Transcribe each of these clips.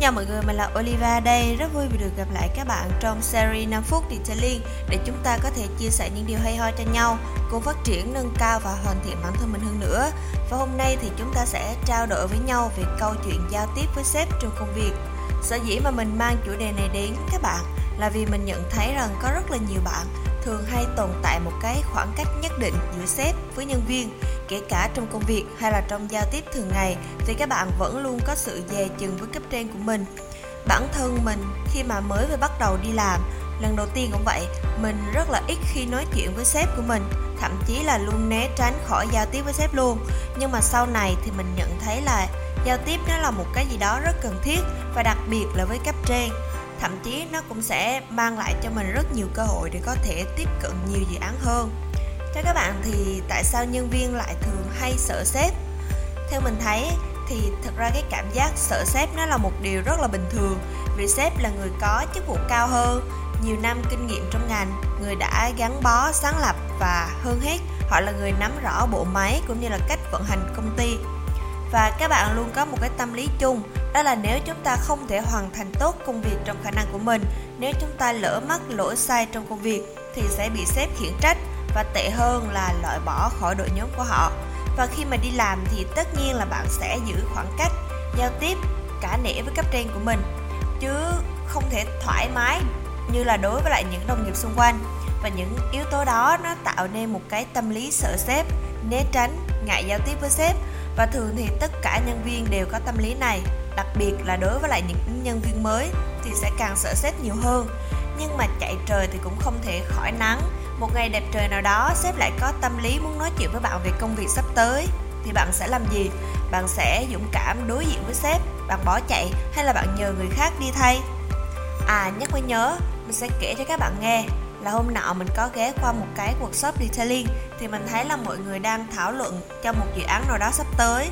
chào mọi người, mình là Oliva đây. Rất vui vì được gặp lại các bạn trong series 5 phút Detailing Để chúng ta có thể chia sẻ những điều hay ho cho nhau Cùng phát triển, nâng cao và hoàn thiện bản thân mình hơn nữa. Và hôm nay thì chúng ta sẽ trao đổi với nhau về câu chuyện giao tiếp với sếp trong công việc. Sở dĩ mà mình mang chủ đề này đến các bạn Là vì mình nhận thấy rằng có rất là nhiều bạn thường hay tồn tại một cái khoảng cách nhất định giữa sếp với nhân viên kể cả trong công việc hay là trong giao tiếp thường ngày, thì các bạn vẫn luôn có sự dè chừng với cấp trên của mình. Bản thân mình khi mà mới vừa bắt đầu đi làm, lần đầu tiên cũng vậy, mình rất là ít khi nói chuyện với sếp của mình, thậm chí là luôn né tránh khỏi giao tiếp với sếp luôn. Nhưng mà sau này thì mình nhận thấy là giao tiếp nó là một cái gì đó rất cần thiết và đặc biệt là với cấp trên. Thậm chí nó cũng sẽ mang lại cho mình rất nhiều cơ hội để có thể tiếp cận nhiều dự án hơn theo các bạn, thì tại sao nhân viên lại thường hay sợ sếp? Theo mình thấy, thì thật ra cái cảm giác sợ sếp nó là một điều rất là bình thường, vì sếp là người có chức vụ cao hơn, nhiều năm kinh nghiệm trong ngành, người đã gắn bó, sáng lập và hơn hết, họ là người nắm rõ bộ máy cũng như là cách vận hành công ty. Và các bạn luôn có một cái tâm lý chung, đó là nếu chúng ta không thể hoàn thành tốt công việc trong khả năng của mình, nếu chúng ta lỡ mắc lỗi sai trong công việc, thì sẽ bị sếp khiển trách và tệ hơn là loại bỏ khỏi đội nhóm của họ. Và khi mà đi làm thì tất nhiên là bạn sẽ giữ khoảng cách, giao tiếp, cả nể với cấp trên của mình, chứ không thể thoải mái như là đối với lại những đồng nghiệp xung quanh. Và những yếu tố đó nó tạo nên một cái tâm lý sợ sếp, né tránh, ngại giao tiếp với sếp. Và thường thì tất cả nhân viên đều có tâm lý này, đặc biệt là đối với lại những nhân viên mới thì sẽ càng sợ sếp nhiều hơn nhưng mà chạy trời thì cũng không thể khỏi nắng. Một ngày đẹp trời nào đó, sếp lại có tâm lý muốn nói chuyện với bạn về công việc sắp tới. Thì bạn sẽ làm gì? Bạn sẽ dũng cảm đối diện với sếp, bạn bỏ chạy hay là bạn nhờ người khác đi thay? À nhắc mới nhớ, mình sẽ kể cho các bạn nghe. Là hôm nọ mình có ghé qua một cái workshop detailing thì mình thấy là mọi người đang thảo luận cho một dự án nào đó sắp tới.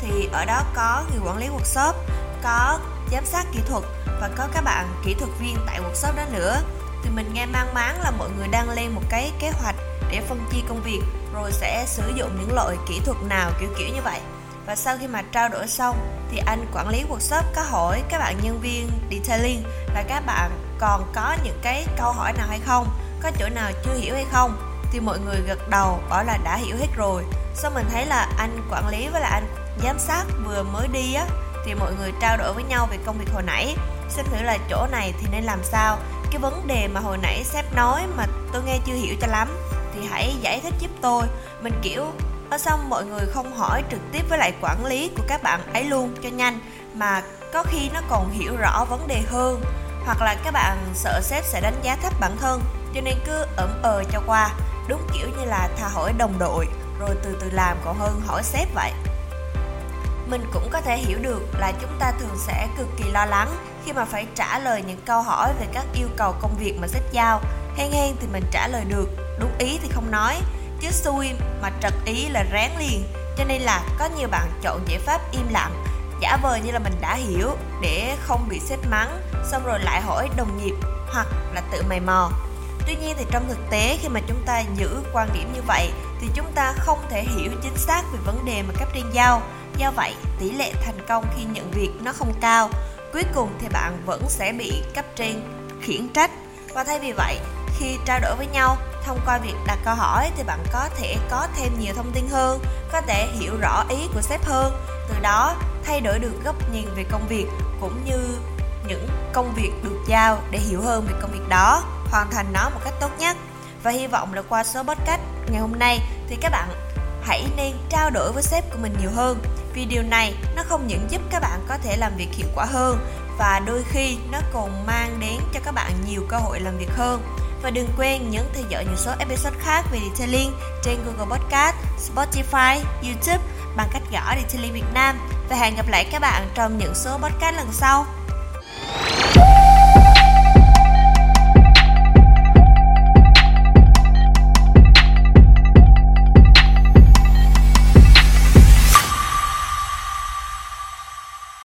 Thì ở đó có người quản lý workshop, có giám sát kỹ thuật và có các bạn kỹ thuật viên tại workshop đó nữa. Thì mình nghe mang máng là mọi người đang lên một cái kế hoạch để phân chia công việc, rồi sẽ sử dụng những loại kỹ thuật nào kiểu kiểu như vậy. Và sau khi mà trao đổi xong, thì anh quản lý workshop có hỏi các bạn nhân viên detailing là các bạn còn có những cái câu hỏi nào hay không? Có chỗ nào chưa hiểu hay không? Thì mọi người gật đầu bảo là đã hiểu hết rồi. Sau mình thấy là anh quản lý với là anh giám sát vừa mới đi á thì mọi người trao đổi với nhau về công việc hồi nãy. Xem thử là chỗ này thì nên làm sao? Cái vấn đề mà hồi nãy sếp nói mà tôi nghe chưa hiểu cho lắm, thì hãy giải thích giúp tôi. Mình, kiểu ở xong mọi người không hỏi trực tiếp với lại quản lý của các bạn ấy luôn cho nhanh, mà có khi nó còn hiểu rõ vấn đề hơn. Hoặc là các bạn sợ sếp sẽ đánh giá thấp bản thân, cho nên cứ ẩm ờ cho qua. Đúng kiểu như là thà hỏi đồng đội, rồi từ từ làm còn hơn hỏi sếp vậy mình cũng có thể hiểu được là chúng ta thường sẽ cực kỳ lo lắng khi mà phải trả lời những câu hỏi về các yêu cầu công việc mà sếp giao. Hen hen thì mình trả lời được, đúng ý thì không nói. Chứ xui mà trật ý là ráng liền. Cho nên là có nhiều bạn chọn giải pháp im lặng. Giả vờ như là mình đã hiểu, để không bị sếp mắng, xong rồi lại hỏi đồng nghiệp hoặc là tự mày mò. Tuy nhiên thì trong thực tế khi mà chúng ta giữ quan điểm như vậy, thì chúng ta không thể hiểu chính xác về vấn đề mà cấp trên giao do vậy, tỷ lệ thành công khi nhận việc nó không cao. Cuối cùng thì bạn vẫn sẽ bị cấp trên khiển trách. Và thay vì vậy, khi trao đổi với nhau, thông qua việc đặt câu hỏi thì bạn có thể có thêm nhiều thông tin hơn, có thể hiểu rõ ý của sếp hơn. Từ đó, thay đổi được góc nhìn về công việc cũng như những công việc được giao để hiểu hơn về công việc đó, hoàn thành nó một cách tốt nhất. Và hy vọng là qua số podcast ngày hôm nay thì các bạn hãy nên trao đổi với sếp của mình nhiều hơn vì điều này nó không những giúp các bạn có thể làm việc hiệu quả hơn và đôi khi nó còn mang đến cho các bạn nhiều cơ hội làm việc hơn và đừng quên nhấn theo dõi những số episode khác về Detailing trên Google Podcast, Spotify, YouTube bằng cách gõ Detailing Việt Nam và hẹn gặp lại các bạn trong những số podcast lần sau.